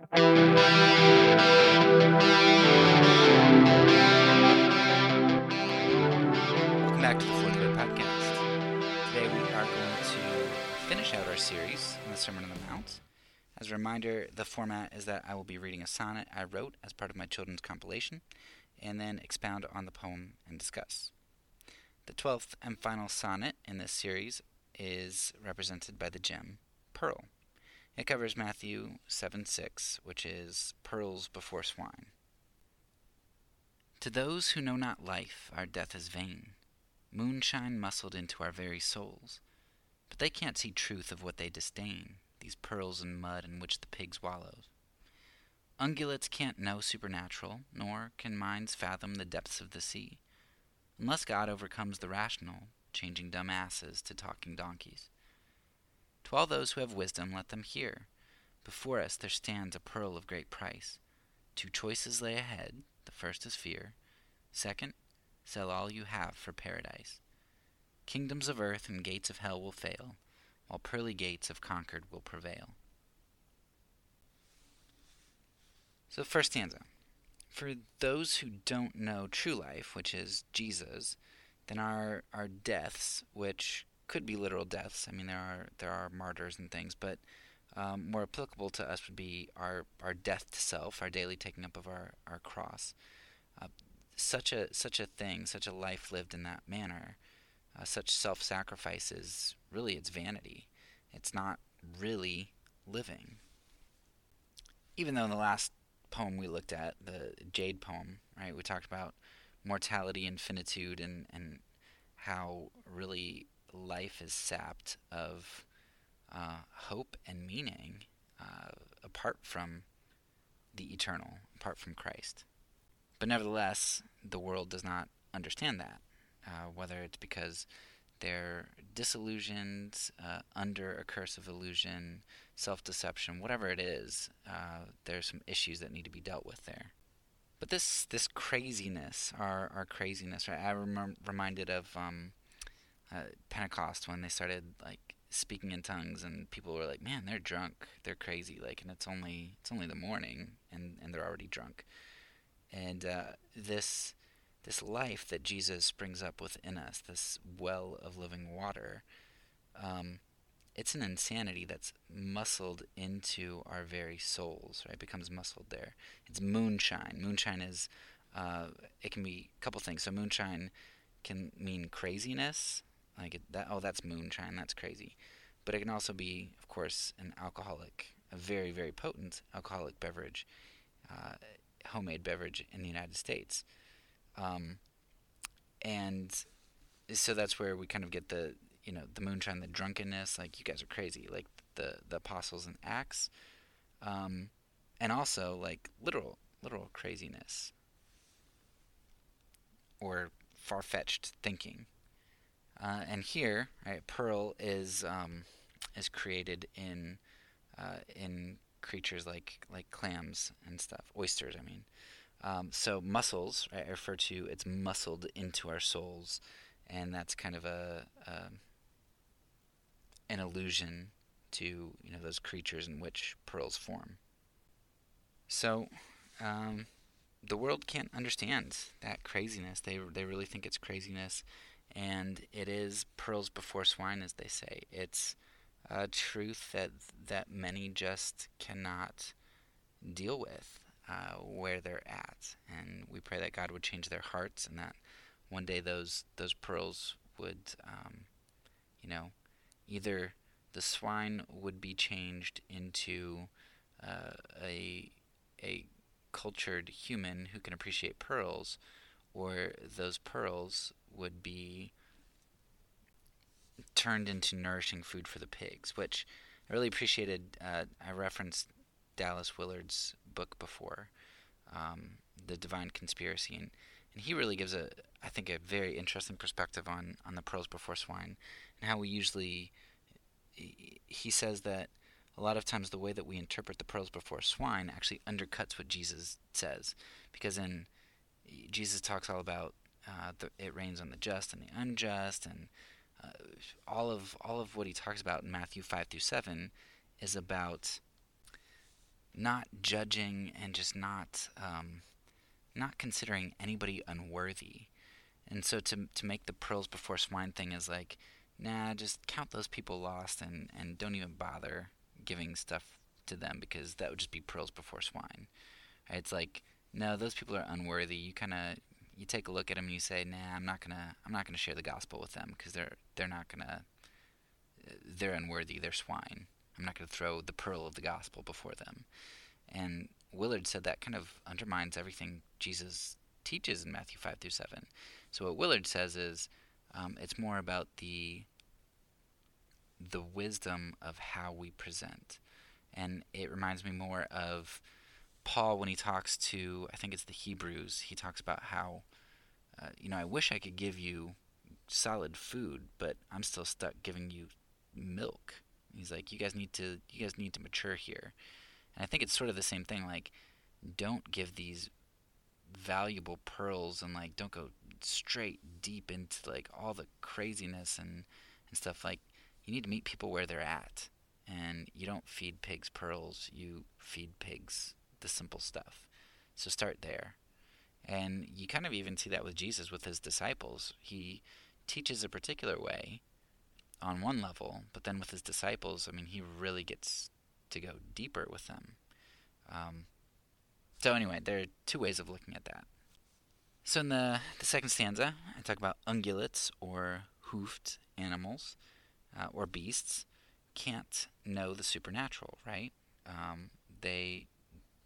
Welcome back to the Fourth Way Podcast. Today we are going to finish out our series on the Sermon on the Mount. As a reminder, the format is that I will be reading a sonnet I wrote as part of my children's compilation, and then expound on the poem and discuss. The twelfth and final sonnet in this series is represented by the gem Pearl. It covers Matthew 7 6, which is pearls before swine. To those who know not life, our death is vain, moonshine muscled into our very souls. But they can't see truth of what they disdain, these pearls and mud in which the pigs wallow. Ungulates can't know supernatural, nor can minds fathom the depths of the sea, unless God overcomes the rational, changing dumb asses to talking donkeys. To all those who have wisdom, let them hear. Before us there stands a pearl of great price. Two choices lay ahead. The first is fear. Second, sell all you have for paradise. Kingdoms of earth and gates of hell will fail, while pearly gates of concord will prevail. So, first stanza. For those who don't know true life, which is Jesus, then our, our deaths, which could be literal deaths. I mean, there are there are martyrs and things, but um, more applicable to us would be our our death to self, our daily taking up of our our cross. Uh, such a such a thing, such a life lived in that manner, uh, such self-sacrifice is really it's vanity. It's not really living. Even though in the last poem we looked at, the Jade poem, right, we talked about mortality and finitude and and how really life is sapped of uh, hope and meaning uh, apart from the eternal, apart from Christ. But nevertheless, the world does not understand that, uh, whether it's because they're disillusioned, uh, under a curse of illusion, self deception, whatever it is, uh, there's some issues that need to be dealt with there. But this this craziness, our our craziness, right? I rem- reminded of um, uh, Pentecost when they started like speaking in tongues and people were like, "Man, they're drunk. They're crazy." Like, and it's only it's only the morning and and they're already drunk. And uh, this this life that Jesus springs up within us, this well of living water, um, it's an insanity that's muscled into our very souls. Right, becomes muscled there. It's moonshine. Moonshine is uh, it can be a couple things. So moonshine can mean craziness, like it, that, oh, that's moonshine. That's crazy. But it can also be, of course, an alcoholic, a very, very potent alcoholic beverage, uh, homemade beverage in the United States. Um, and so that's where we kind of get the, you know, the moonshine, the drunkenness. Like you guys are crazy. Like the the apostles in Acts, um, and also like literal literal craziness or far fetched thinking. Uh, and here, right, pearl is um, is created in uh, in creatures like like clams and stuff, oysters. I mean, um, so mussels. right, I refer to it's muscled into our souls, and that's kind of a, a an allusion to you know those creatures in which pearls form. So. Um, the world can't understand that craziness. They they really think it's craziness and it is pearls before swine, as they say. It's a truth that that many just cannot deal with uh, where they're at, and we pray that God would change their hearts, and that one day those those pearls would, um, you know, either the swine would be changed into uh, a a cultured human who can appreciate pearls, or those pearls would be turned into nourishing food for the pigs, which I really appreciated. Uh, I referenced Dallas Willard's book before, um, The Divine Conspiracy, and, and he really gives a, I think, a very interesting perspective on, on the pearls before swine and how we usually. He says that a lot of times the way that we interpret the pearls before swine actually undercuts what Jesus says, because in Jesus talks all about uh, the, it rains on the just and the unjust, and uh, all of all of what he talks about in Matthew five through seven is about not judging and just not um, not considering anybody unworthy. And so to to make the pearls before swine thing is like, nah, just count those people lost and and don't even bother giving stuff to them because that would just be pearls before swine. It's like, no, those people are unworthy. You kind of you take a look at them and you say, nah, I'm not gonna I'm not gonna share the gospel with them because they're they're not gonna they're unworthy. They're swine. I'm not to throw the pearl of the gospel before them. And Willard said that kind of undermines everything Jesus teaches in Matthew 5 through 7. So what Willard says is um, it's more about the the wisdom of how we present. And it reminds me more of Paul when he talks to, I think it's the Hebrews, he talks about how, uh, you know, I wish I could give you solid food, but I'm still stuck giving you milk. He's like, you guys need to, you guys need to mature here. And I think it's sort of the same thing. Like, don't give these valuable pearls and like don't go straight deep into like all the craziness and and stuff. Like, you need to meet people where they're at. And you don't feed pigs pearls. You feed pigs the simple stuff. So start there. And you kind of even see that with Jesus with his disciples. He teaches a particular way on one level, but then with his disciples, I mean, he really gets to go deeper with them. Um, so anyway, there are two ways of looking at that. So in the the second stanza, I talk about ungulates or hoofed animals uh, or beasts can't know the supernatural, right? Um, they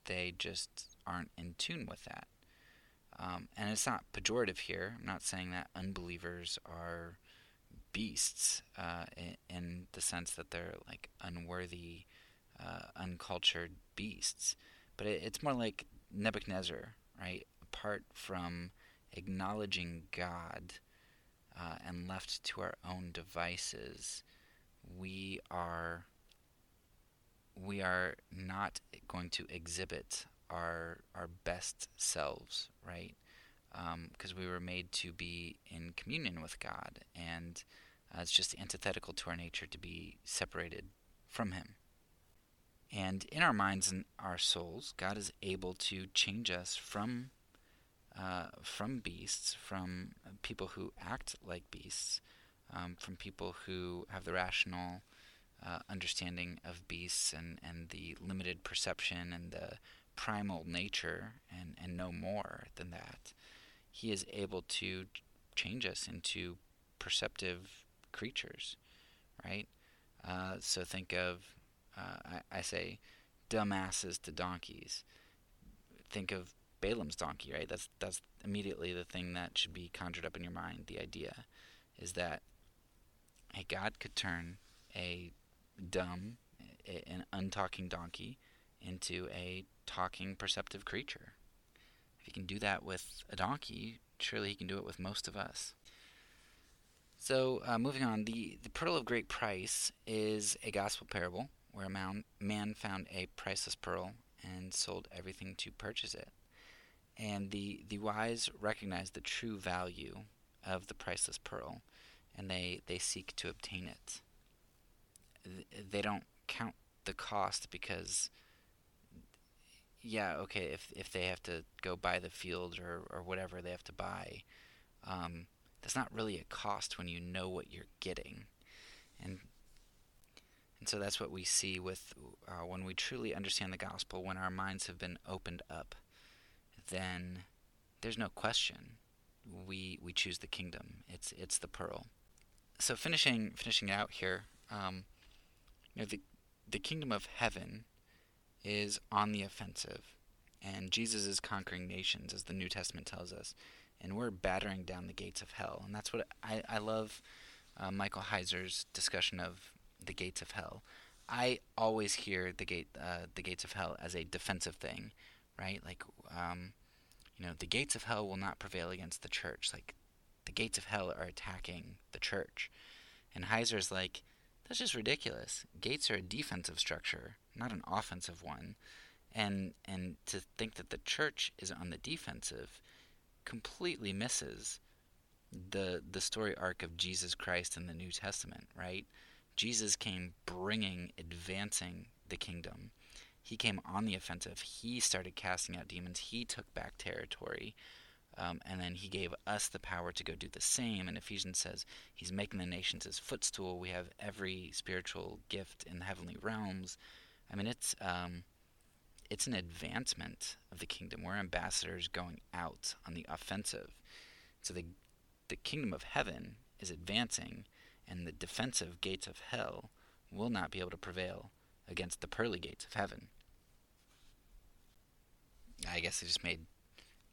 they just aren't in tune with that. Um, and it's not pejorative here. I'm not saying that unbelievers are beasts uh, in, in, the sense that they're like unworthy, uh, uncultured beasts. But it, it's more like Nebuchadnezzar, right? Apart from acknowledging God uh, and left to our own devices, we are we are not going to exhibit our our best selves, right? Because um, we were made to be in communion with God, and uh, it's just antithetical to our nature to be separated from Him. And in our minds and our souls, God is able to change us from uh, from beasts, from people who act like beasts, um, from people who have the rational uh, understanding of beasts and, and the limited perception and the primal nature and, and no more than that. He is able to change us into perceptive creatures, right? Uh, so think of, uh, I, I, say, dumbasses to donkeys. Think of Balaam's donkey, right? That's that's immediately the thing that should be conjured up in your mind. The idea is that a God could turn a dumb, an untalking donkey into a talking, perceptive creature. If he can do that with a donkey, surely he can do it with most of us. So, uh, moving on, the, the pearl of great price is a gospel parable where a man, man found a priceless pearl and sold everything to purchase it. And the, the wise recognize the true value of the priceless pearl and they, they seek to obtain it. They don't count the cost because, yeah, okay, if, if they have to go buy the field or, or whatever they have to buy, um, that's not really a cost when you know what you're getting. And and so that's what we see with uh, when we truly understand the gospel, when our minds have been opened up, then there's no question. We we choose the kingdom. It's it's the pearl. So finishing finishing out here, um, you know the the kingdom of heaven is on the offensive, and Jesus is conquering nations, as the New Testament tells us and we're battering down the gates of hell. And that's what I, I love uh, Michael Heiser's discussion of the gates of hell. I always hear the gate uh, the gates of hell as a defensive thing, right? Like, um, you know, the gates of hell will not prevail against the church. Like, the gates of hell are attacking the church, and Heiser's like, that's just ridiculous. Gates are a defensive structure, not an offensive one, and and to think that the church is on the defensive completely misses the the story arc of Jesus Christ in the New Testament, right? Jesus came bringing, advancing the kingdom, he came on the offensive. He started casting out demons. He took back territory. Um, and then he gave us the power to go do the same. And Ephesians says he's making the nations his footstool. We have every spiritual gift in the heavenly realms. I mean, it's um, it's an advancement of the kingdom. We're ambassadors going out on the offensive. So the the kingdom of heaven is advancing, and the defensive gates of hell will not be able to prevail against the pearly gates of heaven. I guess I just made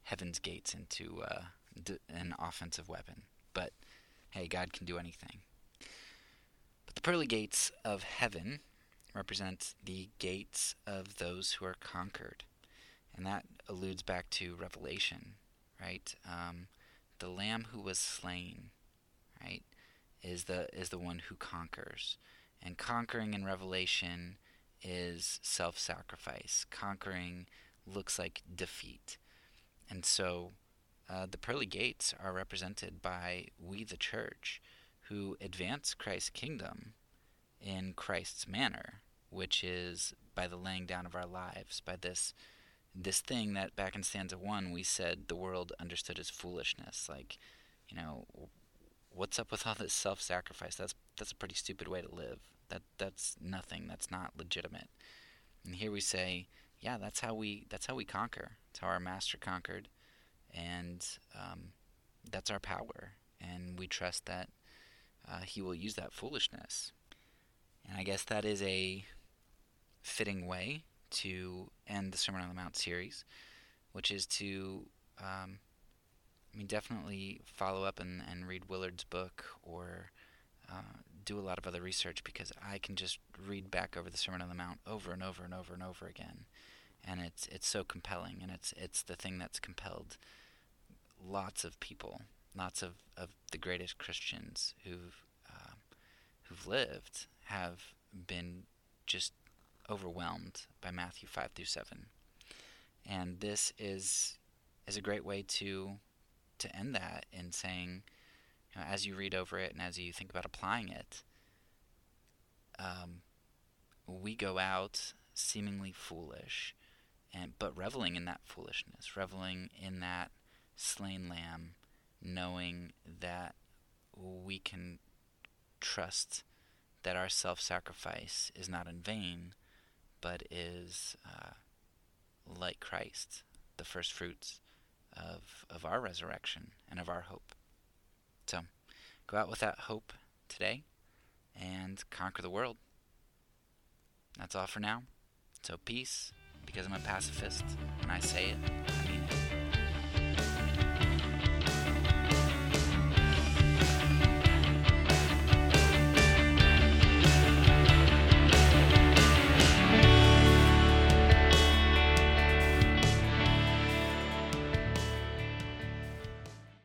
heaven's gates into uh, d- an offensive weapon. But hey, God can do anything. But the pearly gates of heaven represent the gates of those who are conquered. And that alludes back to Revelation, right? Um, the Lamb who was slain, right, is the is the one who conquers. And conquering in Revelation is self-sacrifice. Conquering looks like defeat. And so uh, the pearly gates are represented by we, the church, who advance Christ's kingdom in Christ's manner, which is by the laying down of our lives, by this this thing that back in stanza one we said the world understood as foolishness. Like, you know, what's up with all this self-sacrifice? That's that's a pretty stupid way to live. That that's nothing. That's not legitimate. And here we say, yeah, that's how we that's how we conquer. How our master conquered, and um, that's our power. And we trust that uh, he will use that foolishness. And I guess that is a fitting way to end the Sermon on the Mount series, which is to, um, I mean, definitely follow up and, and read Willard's book or uh, do a lot of other research because I can just read back over the Sermon on the Mount over and over and over and over again, and it's it's so compelling, and it's it's the thing that's compelled lots of people, lots of, of the greatest Christians who've uh, who've lived have been just overwhelmed by Matthew five through seven, and this is is a great way to to end that in saying you know, as you read over it and as you think about applying it, um, we go out seemingly foolish, and but reveling in that foolishness, reveling in that slain lamb, knowing that we can trust that our self-sacrifice is not in vain, but is uh, like Christ, the first fruits of of our resurrection and of our hope. So go out with that hope today and conquer the world. That's all for now. So peace, because I'm a pacifist, and I say it.